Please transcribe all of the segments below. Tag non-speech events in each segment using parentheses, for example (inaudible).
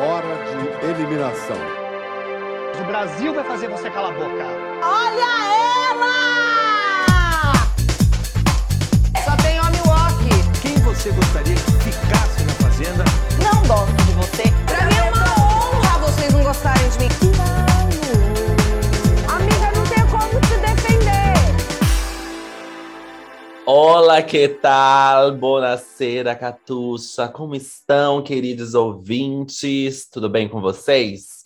hora de eliminação. O Brasil vai fazer você calar a boca. Olha ela! Só tem homem walk. Quem você gostaria que ficasse na Fazenda? Não gosto de você. Pra mim Olá, que tal? Buonasera, Catuxa. Como estão, queridos ouvintes? Tudo bem com vocês?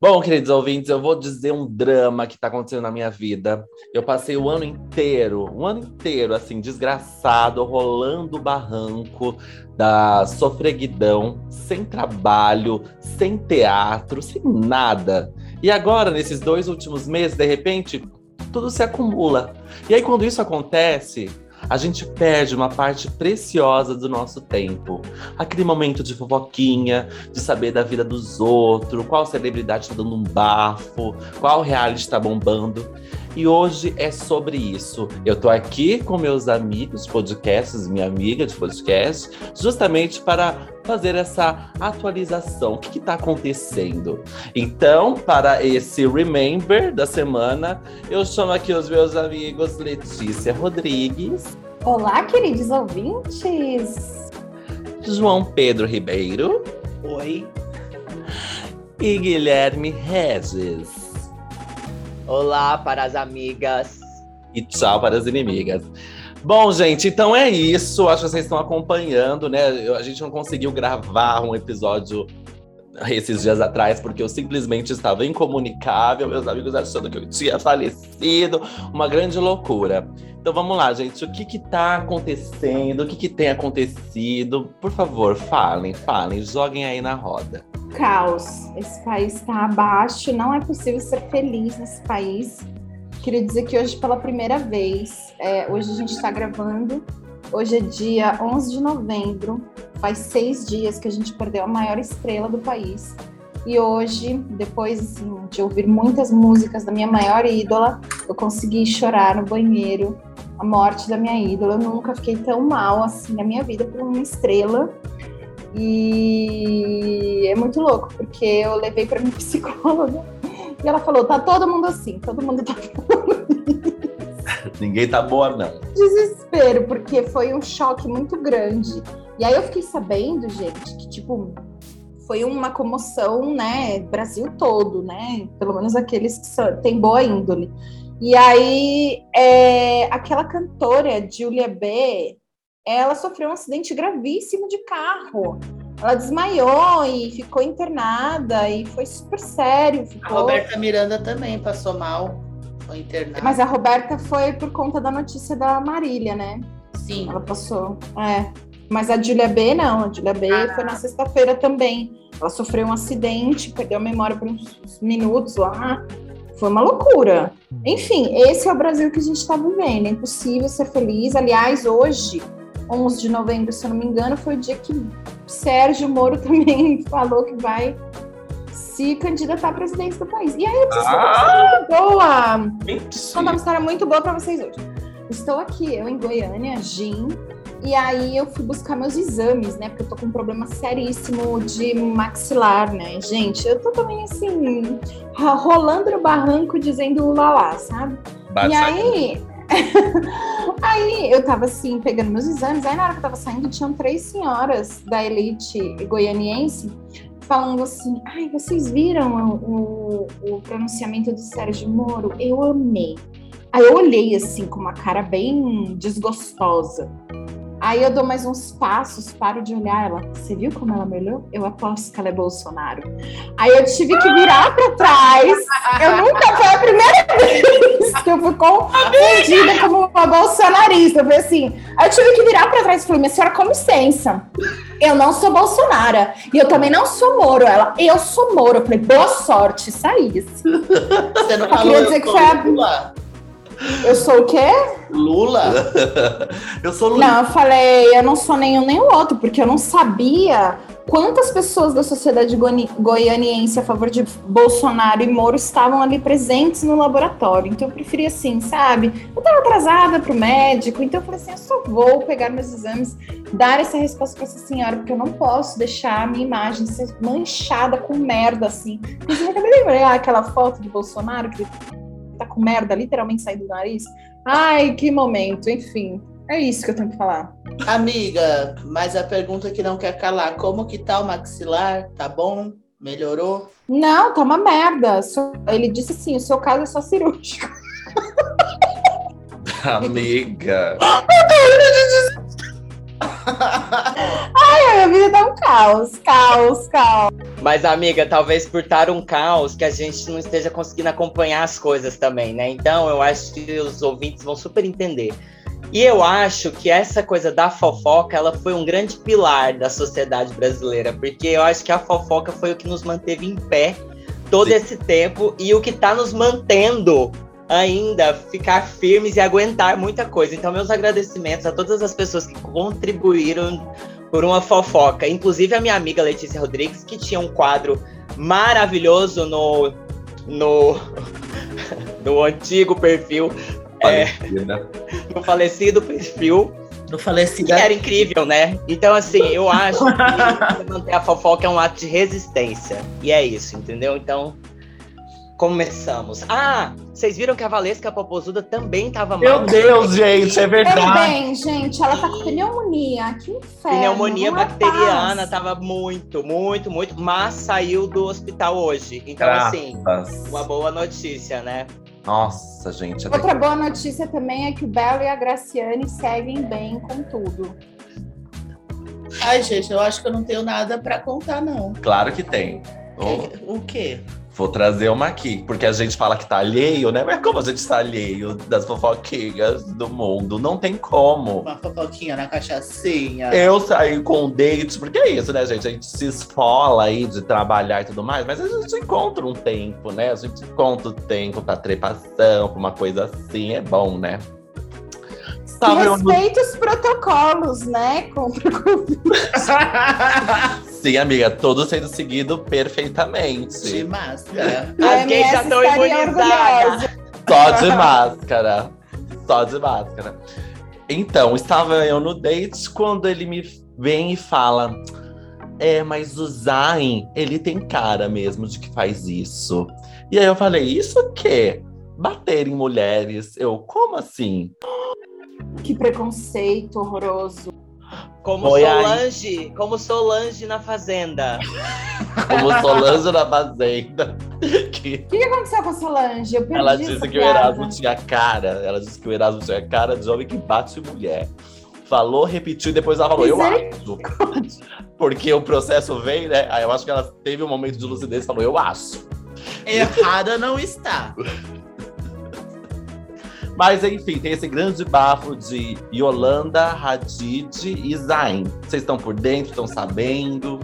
Bom, queridos ouvintes, eu vou dizer um drama que tá acontecendo na minha vida. Eu passei o ano inteiro, um ano inteiro, assim, desgraçado, rolando o barranco da sofreguidão, sem trabalho, sem teatro, sem nada. E agora, nesses dois últimos meses, de repente, tudo se acumula. E aí, quando isso acontece, a gente perde uma parte preciosa do nosso tempo. Aquele momento de fofoquinha, de saber da vida dos outros, qual celebridade está dando um bafo, qual reality está bombando. E hoje é sobre isso. Eu tô aqui com meus amigos podcasts, minha amiga de podcast, justamente para fazer essa atualização. O que está acontecendo? Então, para esse Remember da semana, eu chamo aqui os meus amigos Letícia Rodrigues. Olá, queridos ouvintes! João Pedro Ribeiro. Oi. E Guilherme Regis. Olá para as amigas. E tchau para as inimigas. Bom, gente, então é isso. Acho que vocês estão acompanhando, né? A gente não conseguiu gravar um episódio esses dias atrás, porque eu simplesmente estava incomunicável, meus amigos achando que eu tinha falecido, uma grande loucura. Então vamos lá, gente, o que que tá acontecendo, o que que tem acontecido? Por favor, falem, falem, joguem aí na roda. Caos. Esse país está abaixo, não é possível ser feliz nesse país. Queria dizer que hoje, pela primeira vez, é, hoje a gente está gravando, hoje é dia 11 de novembro, faz seis dias que a gente perdeu a maior estrela do país. E hoje, depois assim, de ouvir muitas músicas da minha maior ídola, eu consegui chorar no banheiro a morte da minha ídola. Eu nunca fiquei tão mal assim na minha vida por uma estrela. E é muito louco, porque eu levei para minha (laughs) psicóloga e ela falou: tá todo mundo assim, todo mundo tá falando (laughs) Ninguém tá boa, não. desespero, porque foi um choque muito grande. E aí eu fiquei sabendo, gente, que tipo foi uma comoção, né, Brasil todo, né, pelo menos aqueles que são, têm boa índole. E aí é, aquela cantora Julia B, ela sofreu um acidente gravíssimo de carro. Ela desmaiou e ficou internada e foi super sério. A Ficou... Roberta Miranda também passou mal, foi internada. Mas a Roberta foi por conta da notícia da Marília, né? Sim, Ela passou. É. Mas a Julia B, não. A Julia B Ah. foi na sexta-feira também. Ela sofreu um acidente, perdeu a memória por uns uns minutos lá. Foi uma loucura. Enfim, esse é o Brasil que a gente está vivendo. É impossível ser feliz. Aliás, hoje, 11 de novembro, se eu não me engano, foi o dia que Sérgio Moro (laughs) também falou que vai se candidatar à presidência do país. E aí eu preciso uma muito boa contar uma história muito boa para vocês hoje. Estou aqui, eu em Goiânia, Gin, e aí eu fui buscar meus exames, né? Porque eu tô com um problema seríssimo de maxilar, né? Gente, eu tô também assim, ro- rolando no barranco dizendo lalá, sabe? E aí. (laughs) aí eu tava assim, pegando meus exames, aí na hora que eu tava saindo, tinham três senhoras da elite goianiense falando assim: ai, vocês viram o, o, o pronunciamento do Sérgio Moro? Eu amei. Aí eu olhei assim, com uma cara bem desgostosa. Aí eu dou mais uns passos, paro de olhar ela. Você viu como ela me olhou? Eu aposto que ela é Bolsonaro. Aí eu tive que virar pra trás. Eu nunca foi a primeira (laughs) vez que eu fui confundida como uma bolsonarista. Eu falei assim. Eu tive que virar pra trás e falei: minha senhora, com licença. Eu não sou Bolsonaro. E eu também não sou Moro. Ela, eu sou Moro. Eu falei, boa sorte, saí. você não Eu falou queria eu dizer que foi a-? Eu sou o quê? Lula? eu sou Luiz. Não, eu falei, eu não sou nenhum nem o outro, porque eu não sabia quantas pessoas da sociedade goianiense a favor de Bolsonaro e Moro estavam ali presentes no laboratório. Então eu preferi assim, sabe? Eu tava atrasada pro médico, então eu falei assim, eu só vou pegar meus exames, dar essa resposta para essa senhora, porque eu não posso deixar a minha imagem ser manchada com merda assim. Inclusive, eu acabei de lembrar aquela foto do Bolsonaro que ele com merda literalmente saindo do nariz. Ai, que momento, enfim. É isso que eu tenho que falar. Amiga, mas a pergunta que não quer calar, como que tá o maxilar? Tá bom? Melhorou? Não, tá uma merda. Ele disse assim: o seu caso é só cirúrgico. Amiga. (laughs) (laughs) Ai, a minha vida tá um caos, caos, caos. Mas, amiga, talvez por estar um caos que a gente não esteja conseguindo acompanhar as coisas também, né? Então, eu acho que os ouvintes vão super entender. E eu acho que essa coisa da fofoca, ela foi um grande pilar da sociedade brasileira, porque eu acho que a fofoca foi o que nos manteve em pé todo Sim. esse tempo e o que tá nos mantendo ainda ficar firmes e aguentar muita coisa. Então, meus agradecimentos a todas as pessoas que contribuíram por uma fofoca, inclusive a minha amiga Letícia Rodrigues, que tinha um quadro maravilhoso no no, (laughs) no antigo perfil, É. Parecida. no falecido perfil, No falecido. que era incrível, né? Então, assim, eu acho que (laughs) manter a fofoca é um ato de resistência. E é isso, entendeu? Então, começamos. Ah, vocês viram que a Valesca Popozuda também tava mal. Meu Deus, gente, é verdade. bem, gente, ela tá com pneumonia. Que inferno. Pneumonia não é bacteriana, paz. tava muito, muito, muito, mas saiu do hospital hoje. Então, Graças. assim, uma boa notícia, né? Nossa, gente. Outra boa notícia também é que o Belo e a Graciane seguem bem com tudo. Ai, gente, eu acho que eu não tenho nada pra contar, não. Claro que tem. Oh, O quê? Vou trazer uma aqui, porque a gente fala que tá alheio, né? Mas como a gente tá alheio das fofoquinhas do mundo? Não tem como. Uma fofoquinha na cachaçinha. Eu saí com um date, porque é isso, né, gente? A gente se esfola aí de trabalhar e tudo mais, mas a gente encontra um tempo, né? A gente encontra o tempo pra trepação, pra uma coisa assim, é bom, né? E respeita os protocolos, né? Contra o Covid. Sim, amiga, tudo sendo seguido De perfeitamente. máscara. A As gays já estão imunizadas. Só de máscara. Só de máscara. Então, estava eu no date quando ele me vem e fala: É, mas o Zayn, ele tem cara mesmo de que faz isso. E aí eu falei: Isso o quê? Bater em mulheres. Eu, como assim? Que preconceito horroroso. Como aí. Solange, como Solange na Fazenda. (laughs) Como Solange na Fazenda. (laughs) Que O que, que aconteceu com a Solange? Eu perdi ela essa disse que o. Erasmo tinha cara. Ela disse que o Erasmo tinha cara de homem que bate mulher. Falou, repetiu e depois ela falou, eu acho. Porque o processo vem, né? Aí eu acho que ela teve um momento de lucidez e falou, eu acho. Errada não está. Mas enfim, tem esse grande bafo de Yolanda, Hadid e Zayn. Vocês estão por dentro, estão sabendo?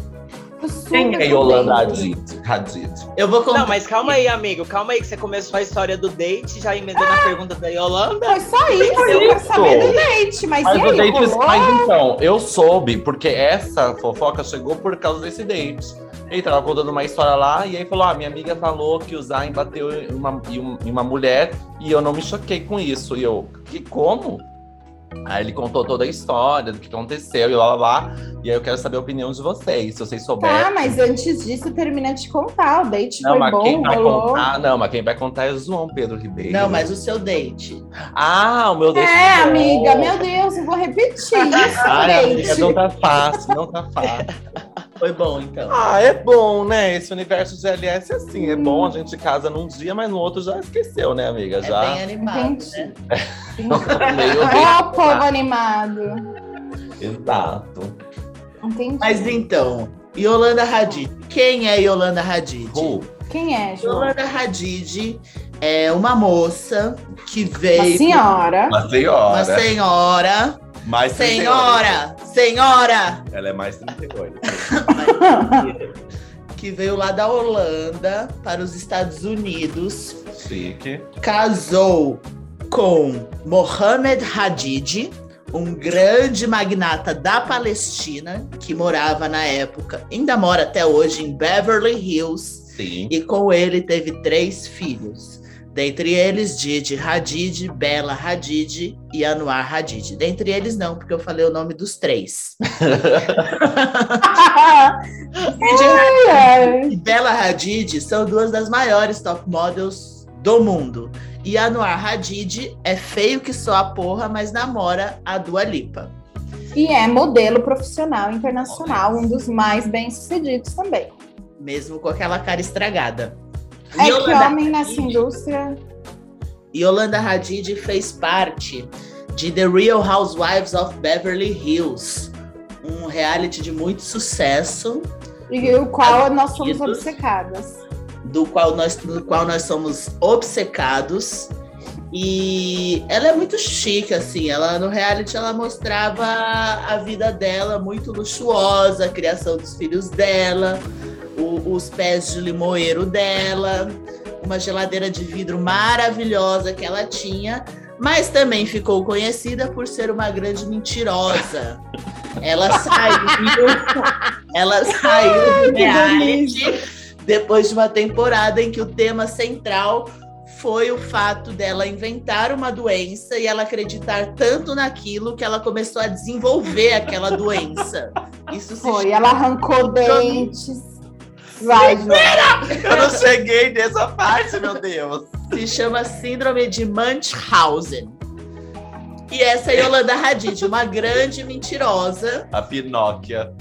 Quem é Yolanda. Hadid? Hadid. Eu vou contar. Não, mas calma aí, amigo. Calma aí que você começou a história do date, já emendou na pergunta da Yolanda. Foi só isso, eu quero saber do leite. Mas, Mas e o aí, date. Mas então, eu soube, porque essa fofoca chegou por causa desse date. Ele tava contando uma história lá e aí falou: Ah, minha amiga falou que o Zayn bateu em uma, em um- uma mulher e eu não me choquei com isso. E eu, que como? Aí ele contou toda a história do que aconteceu e lá lá lá. E aí eu quero saber a opinião de vocês, se vocês souberem. Tá, mas antes disso, termina de contar. O date Não, foi mas quem bom, vai rolou. contar? Não, mas quem vai contar é o João Pedro Ribeiro. Não, mas o seu date. Ah, o meu date. É, foi bom. amiga, meu Deus, eu vou repetir (laughs) isso, Ai, amiga, date. não tá fácil, não tá fácil. Foi bom, então. Ah, é bom, né? Esse universo de LS é assim, é bom, a gente casa num dia, mas no outro já esqueceu, né, amiga? É Já bem animado, Entendi. né? (laughs) meio (laughs) Ó, povo animado. Exato. Entendi. Mas então, Yolanda Hadid. Quem é Yolanda Hadid? Ru, Quem é, João? Yolanda Hadid é uma moça que Uma veio. senhora. uma senhora. Uma senhora. Mais 38. Senhora! Senhora! Ela é mais 38. (laughs) (laughs) que veio lá da Holanda para os Estados Unidos, Chique. casou com Mohamed Hadid, um grande magnata da Palestina que morava na época, ainda mora até hoje em Beverly Hills, Sim. e com ele teve três filhos. Dentre eles, Didi Hadid, Bela Hadid e Anwar Hadid. Dentre eles, não, porque eu falei o nome dos três. Didi ai. (laughs) e Bela Hadid são duas das maiores top models do mundo. E Anwar Hadid é feio que só a porra, mas namora a Dua Lipa. E é modelo profissional internacional, um dos mais bem-sucedidos também. Mesmo com aquela cara estragada. É que Yolanda homem nessa Hadid- indústria. Yolanda Hadid fez parte de The Real Housewives of Beverly Hills, um reality de muito sucesso, E o qual nós somos obcecadas. do qual nós, do qual nós somos obcecados. E ela é muito chique, assim. Ela no reality ela mostrava a vida dela muito luxuosa, a criação dos filhos dela, o- os pés de limoeiro dela, uma geladeira de vidro maravilhosa que ela tinha, mas também ficou conhecida por ser uma grande mentirosa. Ela saiu, ela saiu do reality depois de uma temporada em que o tema central foi o fato dela inventar uma doença e ela acreditar tanto naquilo que ela começou a desenvolver aquela doença. Isso Foi, ela arrancou dentes. Vai. Eu não cheguei nessa parte, meu Deus. se chama Síndrome de Munchausen. E essa é Yolanda Hadid, uma grande mentirosa, A Pinóquia.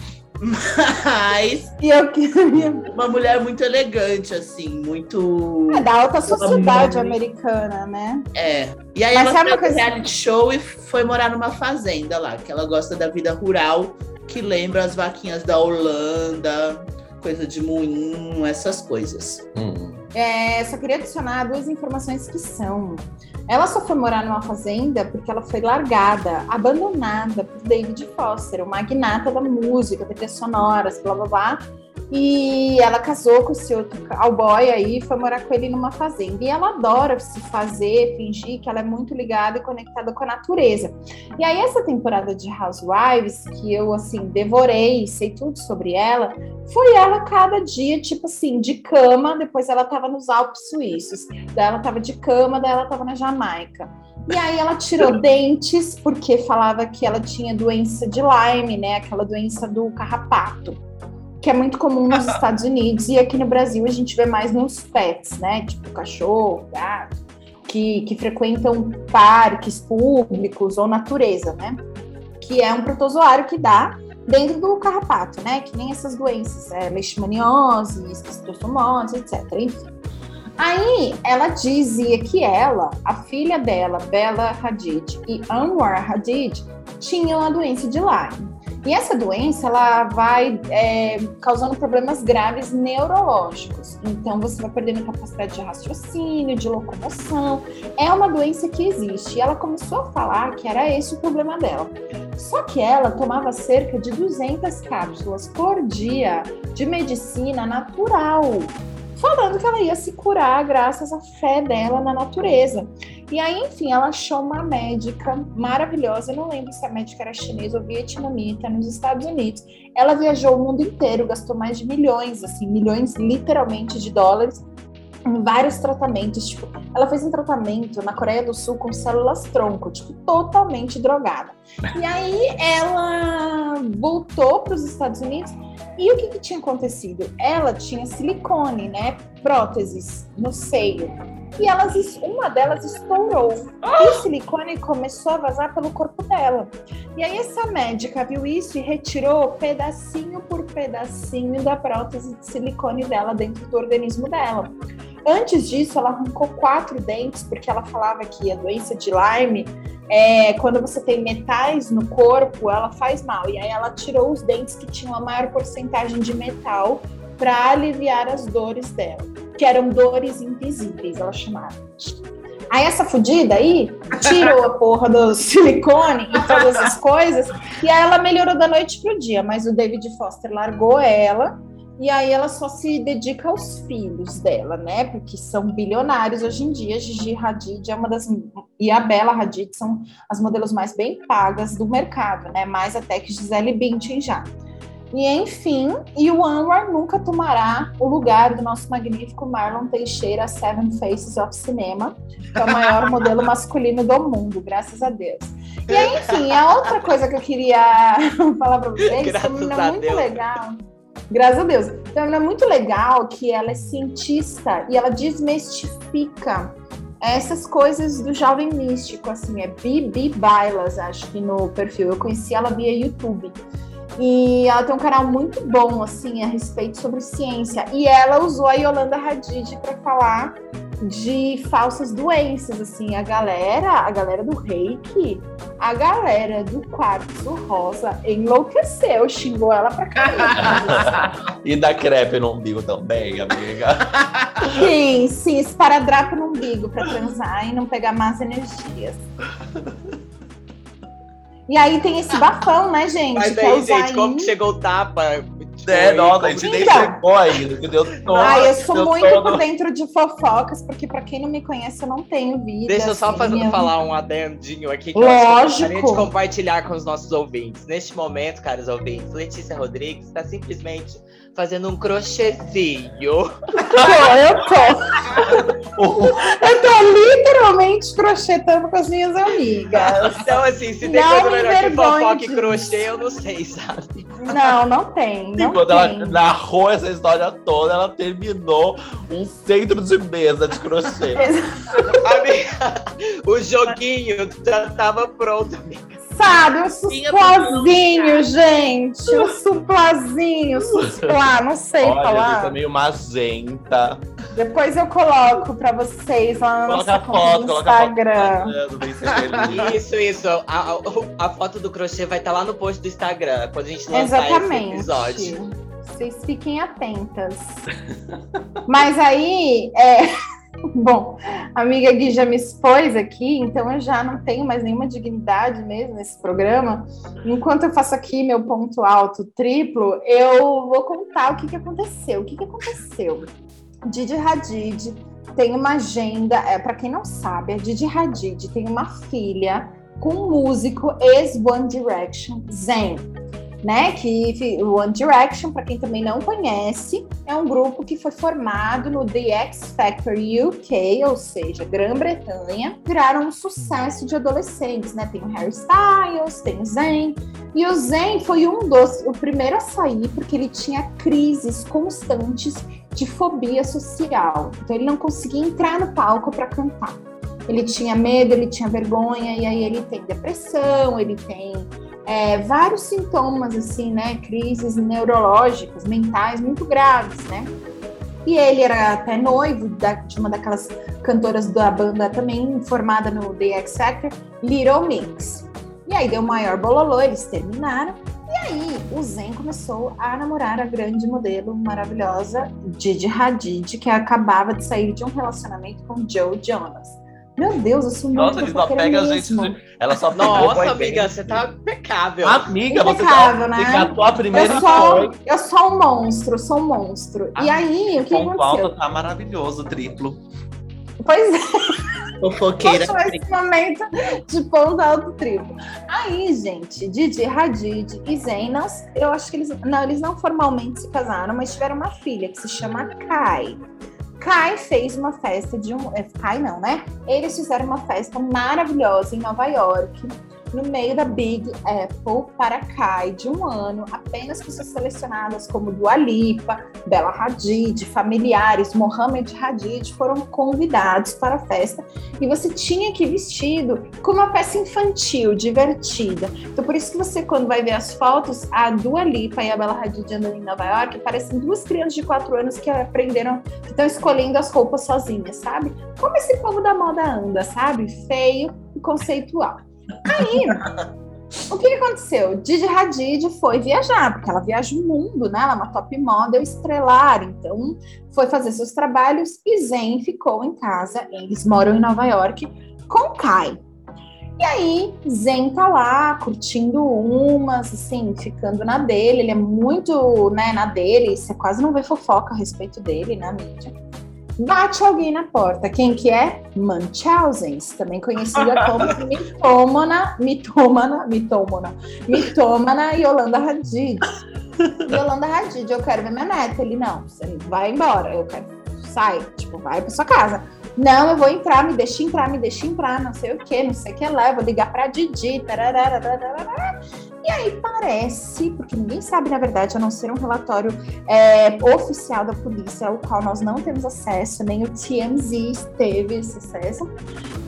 mas E eu queria. uma mulher muito elegante, assim, muito. É da alta sociedade americana, né? É. E aí Mas ela foi uma coisa- reality show e foi morar numa fazenda lá, que ela gosta da vida rural, que lembra as vaquinhas da Holanda, coisa de moinho, essas coisas. Hum. É, só queria adicionar duas informações que são. Ela só foi morar numa fazenda porque ela foi largada, abandonada por David Foster, o magnata da música, trilhas sonoras, blá blá blá. E ela casou com esse outro cowboy aí foi morar com ele numa fazenda. E ela adora se fazer, fingir que ela é muito ligada e conectada com a natureza. E aí, essa temporada de Housewives, que eu assim devorei, sei tudo sobre ela, foi ela cada dia, tipo assim, de cama, depois ela tava nos Alpes suíços, daí ela tava de cama, daí ela tava na Jamaica. E aí ela tirou (laughs) dentes, porque falava que ela tinha doença de Lyme, né? Aquela doença do carrapato, que é muito comum nos Estados Unidos, e aqui no Brasil a gente vê mais nos pets, né? Tipo cachorro, gato, que, que frequentam parques públicos ou natureza, né? Que é um protozoário que dá dentro do carrapato, né? Que nem essas doenças, é, leishmaniose, esquistossomose, etc. Enfim. Aí ela dizia que ela, a filha dela, Bella Hadid e Anwar Hadid, tinham a doença de Lyme. E essa doença ela vai é, causando problemas graves neurológicos. Então você vai perdendo capacidade de raciocínio, de locomoção. É uma doença que existe. E ela começou a falar que era esse o problema dela. Só que ela tomava cerca de 200 cápsulas por dia de medicina natural, falando que ela ia se curar graças à fé dela na natureza. E aí, enfim, ela achou uma médica maravilhosa. Eu não lembro se a médica era chinesa ou vietnamita, nos Estados Unidos. Ela viajou o mundo inteiro, gastou mais de milhões, assim, milhões literalmente de dólares em vários tratamentos. Tipo, ela fez um tratamento na Coreia do Sul com células tronco, tipo, totalmente drogada. E aí ela voltou para os Estados Unidos e o que, que tinha acontecido? Ela tinha silicone, né? Próteses no seio. E elas, uma delas estourou. E o silicone começou a vazar pelo corpo dela. E aí essa médica viu isso e retirou pedacinho por pedacinho da prótese de silicone dela dentro do organismo dela. Antes disso, ela arrancou quatro dentes, porque ela falava que a doença de Lyme, é, quando você tem metais no corpo, ela faz mal. E aí ela tirou os dentes que tinham a maior porcentagem de metal para aliviar as dores dela, que eram dores invisíveis, ela chamava. Aí essa fudida aí tirou a porra do silicone e todas as coisas, e aí ela melhorou da noite pro dia, mas o David Foster largou ela E aí ela só se dedica aos filhos dela, né? Porque são bilionários hoje em dia. Gigi Hadid é uma das e a Bella Hadid são as modelos mais bem pagas do mercado, né? Mais até que Gisele Bündchen já. E enfim, e o Anwar nunca tomará o lugar do nosso magnífico Marlon Teixeira, Seven Faces of Cinema, que é o maior (laughs) modelo masculino do mundo, graças a Deus. E aí, enfim, a outra coisa que eu queria (laughs) falar para vocês, que é muito Deus. legal. Graças a Deus. Então, ela é muito legal que ela é cientista e ela desmistifica essas coisas do jovem místico, assim, é Bibi Bailas, acho que no perfil. Eu conheci ela via YouTube. E ela tem um canal muito bom, assim, a respeito sobre ciência. E ela usou a Yolanda Hadid para falar de falsas doenças, assim, a galera, a galera do reiki, a galera do quartzo rosa enlouqueceu, xingou ela pra caramba. (laughs) e da crepe no umbigo também, amiga. (laughs) Sim, sim, esparadrapo no umbigo pra transar e não pegar más energias. E aí tem esse bafão, né, gente? Mas aí, é gente, como que chegou o tapa? É, nossa, a gente nem chegou ainda, que deu todo, Ai, eu sou muito todo... por dentro de fofocas, porque pra quem não me conhece, eu não tenho vida. Deixa eu só assim, fazer, minha... falar um adendinho aqui que Lógico. eu gostaria de compartilhar com os nossos ouvintes. Neste momento, caros ouvintes, Letícia Rodrigues está simplesmente fazendo um crochêzinho. eu tô. (laughs) eu tô literalmente crochetando com as minhas amigas. Então, assim, se tem não coisa melhor que fofoca e crochê, eu não sei, sabe? Não, não tem. Não quando tem. ela narrou essa história toda, ela terminou um centro de mesa de crochê. (laughs) amiga, o joguinho já tava pronto, amiga sabe? Um susplazinho, gente. Um suplazinho, susplá, (laughs) não sei Olha, falar. Olha, meio magenta. Depois eu coloco pra vocês lá no nossa foto, do Instagram. Foto isso, isso. A, a, a, foto do crochê vai estar tá lá no post do Instagram, quando a gente lançar Exatamente. esse episódio. Vocês fiquem atentas. Mas aí, é... (laughs) (laughs) Bom, a amiga Gui já me expôs aqui, então eu já não tenho mais nenhuma dignidade mesmo nesse programa. Enquanto eu faço aqui meu ponto alto triplo, eu vou contar o que, que aconteceu. O que, que aconteceu? Didi Hadid tem uma agenda, é, para quem não sabe, a Didi Hadid tem uma filha com um músico ex-One Direction, Zayn né? Que o One Direction, para quem também não conhece, é um grupo que foi formado no The X Factor UK, ou seja, Grã-Bretanha, viraram um sucesso de adolescentes, né? Tem o Harry Styles, tem o Zayn, e o Zayn foi um dos, o primeiro a sair porque ele tinha crises constantes de fobia social. Então ele não conseguia entrar no palco para cantar. Ele tinha medo, ele tinha vergonha, e aí ele tem depressão, ele tem é, vários sintomas, assim, né? Crises neurológicas, mentais muito graves, né? E ele era até noivo da, de uma daquelas cantoras da banda também formada no The X Factor, Little Mix. E aí deu maior bololô, eles terminaram. E aí o Zen começou a namorar a grande modelo maravilhosa Didi Hadid, que acabava de sair de um relacionamento com Joe Jonas. Meu Deus, eu sou muito Nossa, ele só pega a gente. De... Ela só Nossa, amiga, você tá impecável. Amiga, impecável, você tá. Né? Catou a primeira eu sou, eu sou um monstro, sou um monstro. Ah, e aí, o que ponto aconteceu? alto tá maravilhoso, triplo. Pois é. Fofoqueira. esse momento de ponto alto triplo. Aí, gente, Didi Hadid e não, eu acho que eles não, eles não formalmente se casaram, mas tiveram uma filha que se chama Kai. Kai fez uma festa de um. É, Kai não, né? Eles fizeram uma festa maravilhosa em Nova York no meio da Big Apple para Kai de um ano, apenas pessoas selecionadas como Dua Lipa, Bella Hadid, familiares, Mohamed Hadid foram convidados para a festa e você tinha que ir vestido com uma peça infantil, divertida. Então por isso que você quando vai ver as fotos, a Dua Lipa e a Bella Hadid andando em Nova York parecem duas crianças de quatro anos que aprenderam, que estão escolhendo as roupas sozinhas, sabe? Como esse povo da moda anda, sabe? Feio e conceitual. Aí, o que, aconteceu? Didi Hadid foi viajar, porque ela viaja o mundo, né? Ela é uma top model estrelar, então foi fazer seus trabalhos e Zen ficou em casa. Eles moram em Nova York com Kai. E aí, Zen tá lá, curtindo umas, assim, ficando na dele. Ele é muito, né, na dele. Você quase não vê fofoca a respeito dele na mídia. Bate alguém na porta. Quem que é? Munchausen, também conhecida como (laughs) mitômana, mitômana, mitômana, mitômana Yolanda Hadid. Yolanda Hadid, eu quero ver minha neta. Ele, não, você vai embora, eu quero, sai, tipo, vai pra sua casa. Não, eu vou entrar, me deixa entrar, me deixa entrar, não sei o que, não sei o que lá, vou ligar pra Didi, tararara, tararara. E aí parece, porque ninguém sabe, na verdade, a não ser um relatório é, oficial da polícia, ao qual nós não temos acesso, nem o TMZ teve esse acesso,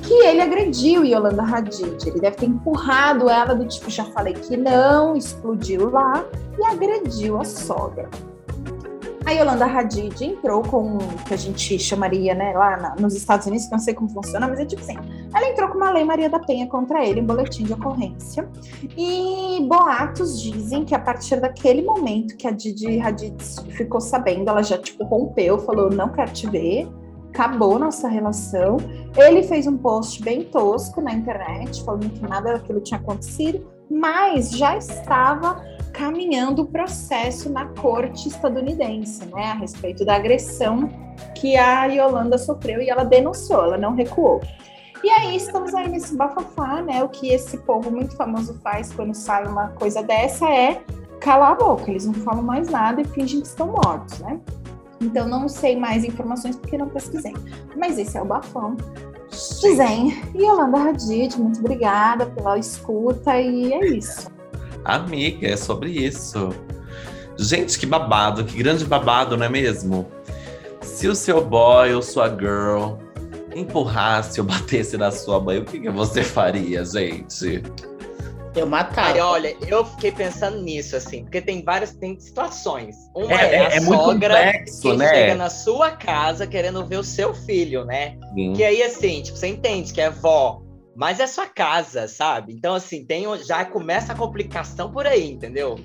que ele agrediu Yolanda Hadid. Ele deve ter empurrado ela do tipo, já falei que não, explodiu lá e agrediu a sogra. A Yolanda Hadid entrou com o que a gente chamaria, né, lá na, nos Estados Unidos, que não sei como funciona, mas é tipo assim, ela entrou com uma lei Maria da Penha contra ele, em boletim de ocorrência, e boatos dizem que a partir daquele momento que a Didi Hadid ficou sabendo, ela já, tipo, rompeu, falou, não quero te ver, acabou nossa relação. Ele fez um post bem tosco na internet, falando que nada daquilo tinha acontecido, mas já estava caminhando o processo na corte estadunidense, né, a respeito da agressão que a Yolanda sofreu e ela denunciou, ela não recuou. E aí estamos aí nesse bafafá, né? O que esse povo muito famoso faz quando sai uma coisa dessa é calar a boca, eles não falam mais nada e fingem que estão mortos, né? Então não sei mais informações porque não pesquisei. Mas esse é o bafão. Zen e Yolanda Hadid, muito obrigada pela escuta e é isso. Amiga, é sobre isso. Gente, que babado, que grande babado, não é mesmo? Se o seu boy ou sua girl empurrasse ou (laughs) batesse na sua mãe, o que, que você faria, gente? Eu matava. Ai, olha, eu fiquei pensando nisso, assim, porque tem várias tem situações. Uma É, é, a é- é muito sogra complexo, que né? chega na sua casa querendo ver o seu filho, né? Sim. Que aí, assim, tipo, você entende que é vó, mas é sua casa, sabe? Então, assim, tem, já começa a complicação por aí, entendeu?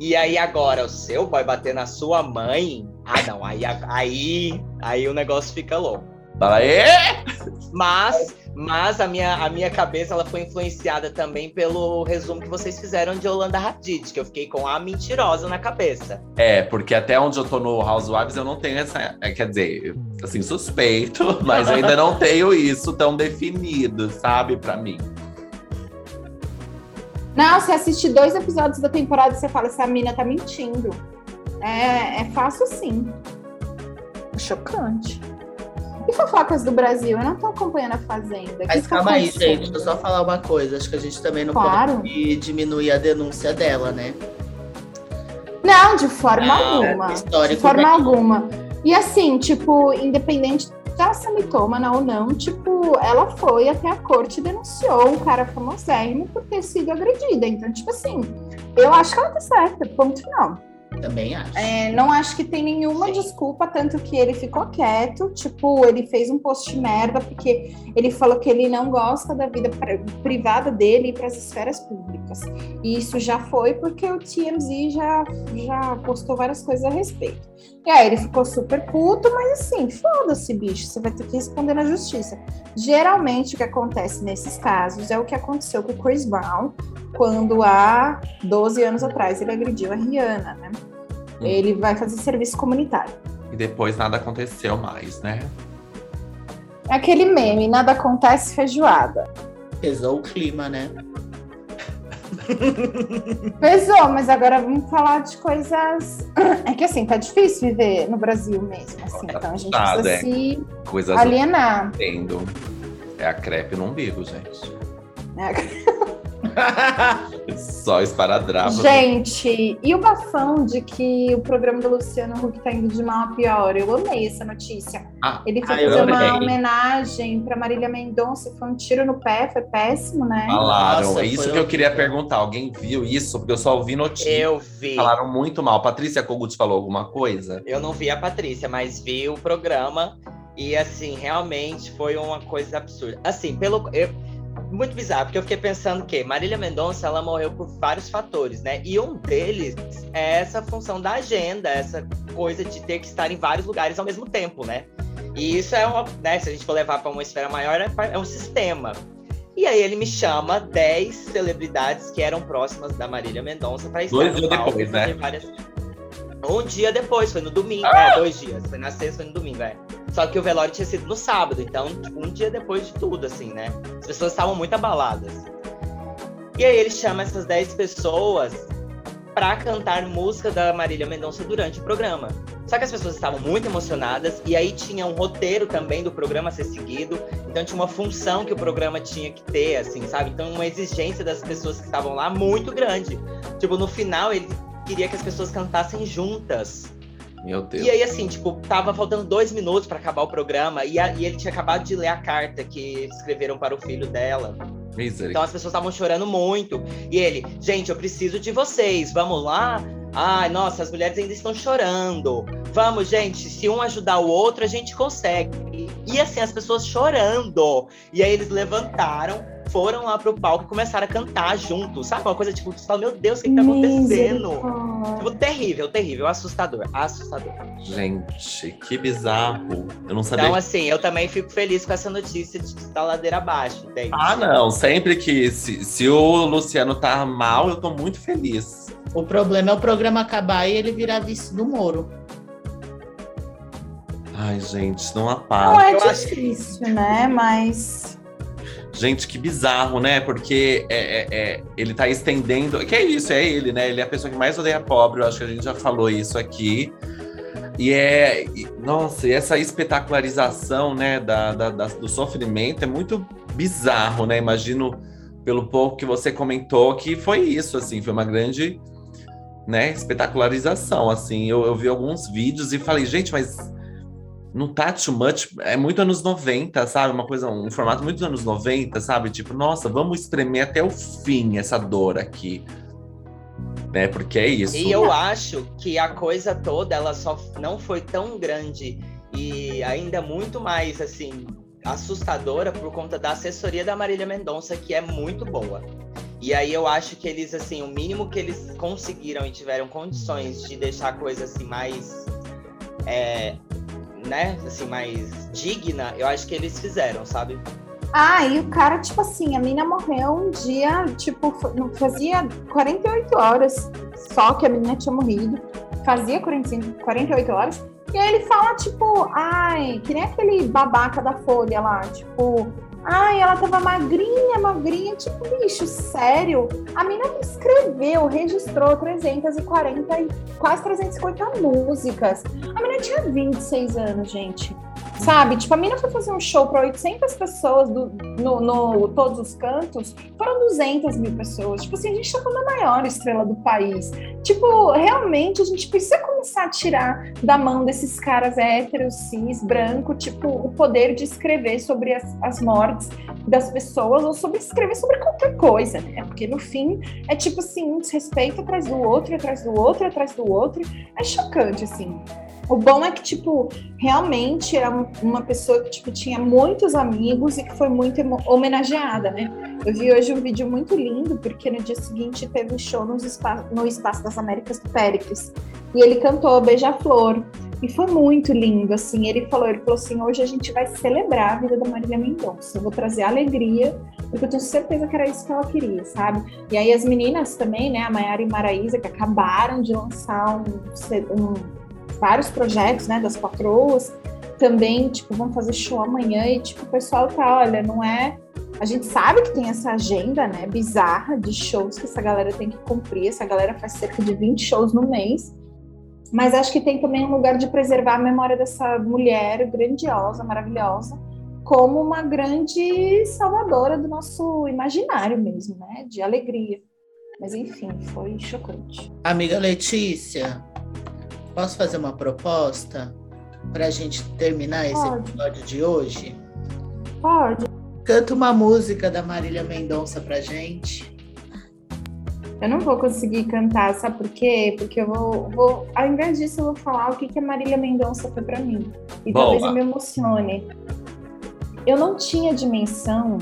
E aí, agora, o seu boy bater na sua mãe, ah, não, aí, aí, aí o negócio fica louco. Fala, é? Mas, mas a minha, a minha cabeça ela foi influenciada também pelo resumo que vocês fizeram de Holanda Hadid, que eu fiquei com a mentirosa na cabeça. É, porque até onde eu tô no Housewives eu não tenho essa. é, Quer dizer, assim, suspeito, (laughs) mas ainda não tenho isso tão definido, sabe, pra mim. Não, você assiste dois episódios da temporada e você fala, essa mina tá mentindo. É, é fácil sim. É chocante. E fofocas do Brasil? Eu não tô acompanhando a Fazenda. Mas que calma aí, gente. Deixa eu só falar uma coisa. Acho que a gente também não Claro. pode diminuir a denúncia dela, né? Não, de forma Não, alguma. De forma alguma. E assim, tipo, independente dela ser mitômana ou não, tipo, ela foi até a corte e denunciou um cara famosérrimo por ter sido agredida. Então, tipo assim, eu acho que ela tá certa, ponto final. Também acho. É, não acho que tem nenhuma Sim. desculpa, tanto que ele ficou quieto, tipo, ele fez um post merda, porque ele falou que ele não gosta da vida pri- privada dele e para as esferas públicas. E isso já foi porque o TMZ já, já postou várias coisas a respeito. E aí ele ficou super puto, mas assim, foda-se, bicho, você vai ter que responder na justiça. Geralmente o que acontece nesses casos é o que aconteceu com o Chris Brown, quando há 12 anos atrás ele agrediu a Rihanna, né? Ele vai fazer serviço comunitário. E depois nada aconteceu mais, né? É aquele meme, nada acontece feijoada. Pesou o clima, né? (laughs) Pesou, mas agora vamos falar de coisas. (clears throat) É que assim, tá difícil viver no Brasil mesmo, assim. Tá Então a gente puxado, precisa é. se Coisas alienar. entendo. É a crepe no umbigo, gente. né? (laughs) Só esparadrapo. Gente, e o bafão de que o programa do Luciano Huck tá indo de mal a pior? Eu amei essa notícia. Ah, Ele foi ah, fazer uma amei. homenagem pra Marília Mendonça, foi um tiro no pé, foi péssimo, né? Falaram. Nossa, é isso que eu queria perguntar. Alguém viu isso? Porque eu só ouvi notícia. Eu vi. Falaram muito mal. Patrícia Kogut falou alguma coisa? Eu não vi a Patrícia, mas vi o programa e assim, realmente foi uma coisa absurda. Assim, pelo eu- muito bizarro, porque eu fiquei pensando que Marília Mendonça, ela morreu por vários fatores, né? E um deles é essa função da agenda, essa coisa de ter que estar em vários lugares ao mesmo tempo, né? E isso é uma, né, se a gente for levar para uma esfera maior, é é um sistema. E aí ele me chama 10 celebridades que eram próximas da Marília Mendonça para estar Dois no dias palco depois, né? várias... Um dia depois, foi no domingo. Ah! É, dois dias. Foi na sexta, foi no domingo, é. Só que o velório tinha sido no sábado, então, tipo, um dia depois de tudo, assim, né? As pessoas estavam muito abaladas. E aí ele chama essas 10 pessoas pra cantar música da Marília Mendonça durante o programa. Só que as pessoas estavam muito emocionadas e aí tinha um roteiro também do programa a ser seguido. Então tinha uma função que o programa tinha que ter, assim, sabe? Então uma exigência das pessoas que estavam lá muito grande. Tipo, no final ele queria que as pessoas cantassem juntas. Meu Deus. E aí, assim, tipo, tava faltando dois minutos pra acabar o programa e, a- e ele tinha acabado de ler a carta que escreveram para o filho dela. Então as pessoas estavam chorando muito. E ele, gente, eu preciso de vocês, vamos lá? Ai, nossa, as mulheres ainda estão chorando. Vamos, gente, se um ajudar o outro, a gente consegue. E assim, as pessoas chorando. E aí eles levantaram, foram lá pro palco e começaram a cantar juntos. Sabe? Uma coisa tipo, você fala, meu Deus, o que, que tá acontecendo? Tipo, terrível, terrível, assustador, assustador. Gente, que bizarro. Eu não sabia. Então, assim, eu também fico feliz com essa notícia de que tá ladeira abaixo, entende? Ah, não. Sempre que. Se, se o Luciano tá mal, eu tô muito feliz. O problema é o programa acabar e ele virar vice do Moro. Ai, gente, não Não apaga. é eu acho- difícil, né? Mas. Gente, que bizarro, né? Porque é, é- é- ele tá estendendo. Que é isso, é ele, né? Ele é a pessoa que mais odeia pobre. Eu acho que a gente já falou isso aqui. E é. nossa, e essa espetacularização, né, da, da- da- do sofrimento é muito bizarro, né? Imagino, pelo pouco que você comentou, que foi isso, assim, foi uma grande. Né, espetacularização, assim. Eu, eu vi alguns vídeos e falei, gente, mas não tá too much, é muito anos 90, sabe? Uma coisa, um formato muito anos 90, sabe? Tipo, nossa, vamos espremer até o fim essa dor aqui. Né? Porque é isso. E eu acho que a coisa toda, ela só não foi tão grande e ainda muito mais, assim, assustadora por conta da assessoria da Marília Mendonça, que é muito boa. E aí eu acho que eles, assim, o mínimo que eles conseguiram e tiveram condições de deixar a coisa, assim, mais... é, né, assim, mais digna, eu acho que eles fizeram, sabe? Ah, e o cara, tipo assim, a mina morreu um dia, tipo, fazia 48 horas só que a menina tinha morrido. Fazia 45, 48 horas. E aí ele fala, tipo, ai, que nem aquele babaca da Folha lá, tipo, ai, ela tava magrinha, magrinha, tipo, bicho, sério? A mina escreveu, registrou 340 e quase 350 músicas. A menina tinha 26 anos, gente. Sabe? Tipo, a mina foi fazer um show para 800 pessoas do, no, no todos os cantos, foram 200 mil pessoas. Tipo assim, a gente tá falando da maior estrela do país. Tipo, realmente a gente precisa começar a tirar da mão desses caras héteros, cis, branco, tipo, o poder de escrever sobre as, as mortes das pessoas ou sobre escrever sobre qualquer coisa, né? Porque no fim é tipo assim, um desrespeito atrás do outro, atrás do outro, atrás do outro. É chocante, assim. O bom é que, tipo, realmente era um- uma pessoa que, tipo, tinha muitos amigos e que foi muito homenageada, né? Eu vi hoje um vídeo muito lindo, porque no dia seguinte teve um show nos espa- no Espaço das Américas do Péricles. E ele cantou Beija-Flor. E foi muito lindo, assim. Ele falou, ele falou assim, hoje a gente vai celebrar a vida da Marília Mendonça. Eu vou trazer alegria, porque eu tenho certeza que era isso que ela queria, sabe? E aí as meninas também, né, a Maiara e Maraísa, que acabaram de lançar um, um- vários projetos, né, das patroas, também, tipo, vão fazer show amanhã e, tipo, o pessoal tá, olha, não é... A gente sabe que tem essa agenda, né, bizarra de shows que essa galera tem que cumprir. Essa galera faz cerca de 20 shows no mês. Mas acho que tem também um lugar de preservar a memória dessa mulher grandiosa, maravilhosa, como uma grande salvadora do nosso imaginário mesmo, né? De alegria. Mas enfim, foi chocante. Amiga Letícia, posso fazer uma proposta para a gente terminar esse Pode. episódio de hoje? Pode. Canta uma música da Marília Mendonça pra gente. Eu não vou conseguir cantar, sabe por quê? Porque eu vou, vou ao invés disso, eu vou falar o que, que a Marília Mendonça foi pra mim. E Boa. talvez eu me emocione. Eu não tinha dimensão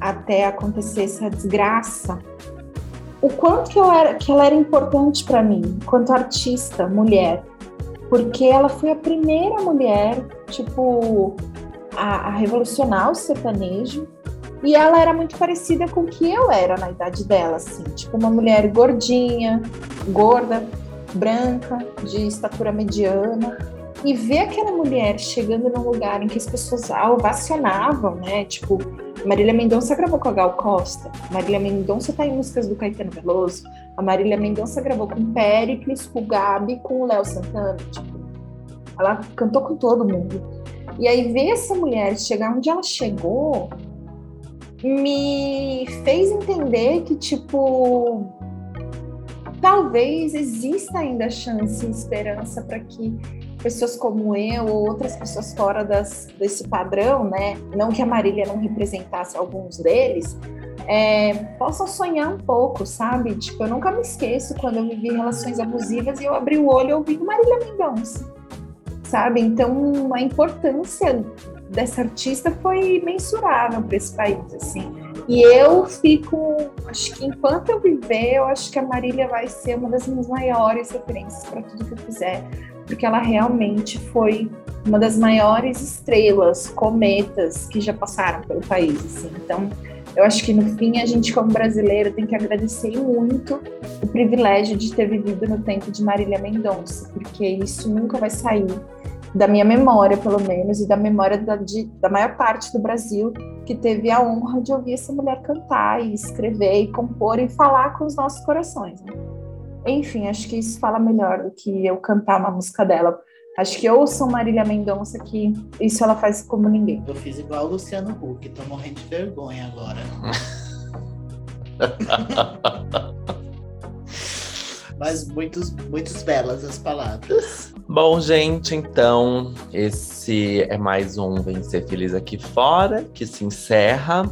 até acontecer essa desgraça o quanto que, eu era, que ela era importante para mim, enquanto artista, mulher. Porque ela foi a primeira mulher, tipo, a, a revolucionar o sertanejo. E ela era muito parecida com o que eu era na idade dela, assim, tipo uma mulher gordinha, gorda, branca, de estatura mediana. E ver aquela mulher chegando num lugar em que as pessoas a ovacionavam, né? Tipo, Marília Mendonça gravou com a Gal Costa, Marília Mendonça tá em músicas do Caetano Veloso, a Marília Mendonça gravou com Pericles, com o Gabi, com o Léo Santana, tipo, ela cantou com todo mundo. E aí ver essa mulher chegar onde ela chegou me fez entender que, tipo, talvez exista ainda chance e esperança para que pessoas como eu ou outras pessoas fora das, desse padrão, né? Não que a Marília não representasse alguns deles, é, possam sonhar um pouco, sabe? Tipo, eu nunca me esqueço quando eu vivi relações abusivas e eu abri o olho e ouvi Marília Mendonça, sabe? Então, a importância dessa artista foi mensurável para esse país, assim. E eu fico, acho que enquanto eu viver, eu acho que a Marília vai ser uma das minhas maiores referências para tudo que eu fizer, porque ela realmente foi uma das maiores estrelas, cometas que já passaram pelo país, assim. Então, eu acho que no fim a gente como brasileiro tem que agradecer muito o privilégio de ter vivido no tempo de Marília Mendonça, porque isso nunca vai sair da minha memória, pelo menos, e da memória da, de, da maior parte do Brasil que teve a honra de ouvir essa mulher cantar e escrever e compor e falar com os nossos corações. Né? Enfim, acho que isso fala melhor do que eu cantar uma música dela. Acho que ouçam Marília Mendonça, que isso ela faz como ninguém. Eu fiz igual o Luciano Huck, tô morrendo de vergonha agora. (laughs) Mas muitos, muitos belas as palavras. Bom, gente, então esse é mais um Vencer Feliz aqui fora, que se encerra.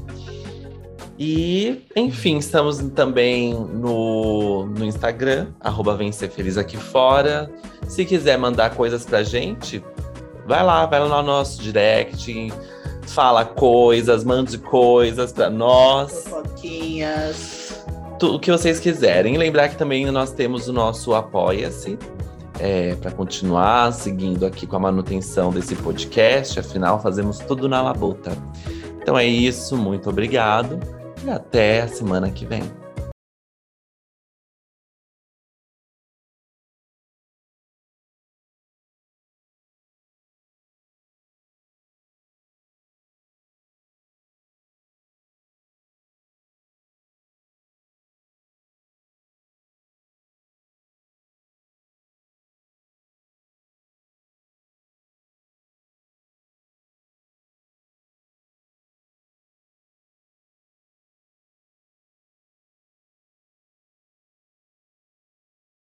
E, enfim, estamos também no, no Instagram, arroba Vencer Feliz aqui fora. Se quiser mandar coisas pra gente, vai lá, vai lá no nosso direct, fala coisas, mande coisas pra nós. Fofoquinhas. O que vocês quiserem. E lembrar que também nós temos o nosso Apoia-se, é, para continuar seguindo aqui com a manutenção desse podcast. Afinal, fazemos tudo na labuta. Então é isso, muito obrigado e até a semana que vem.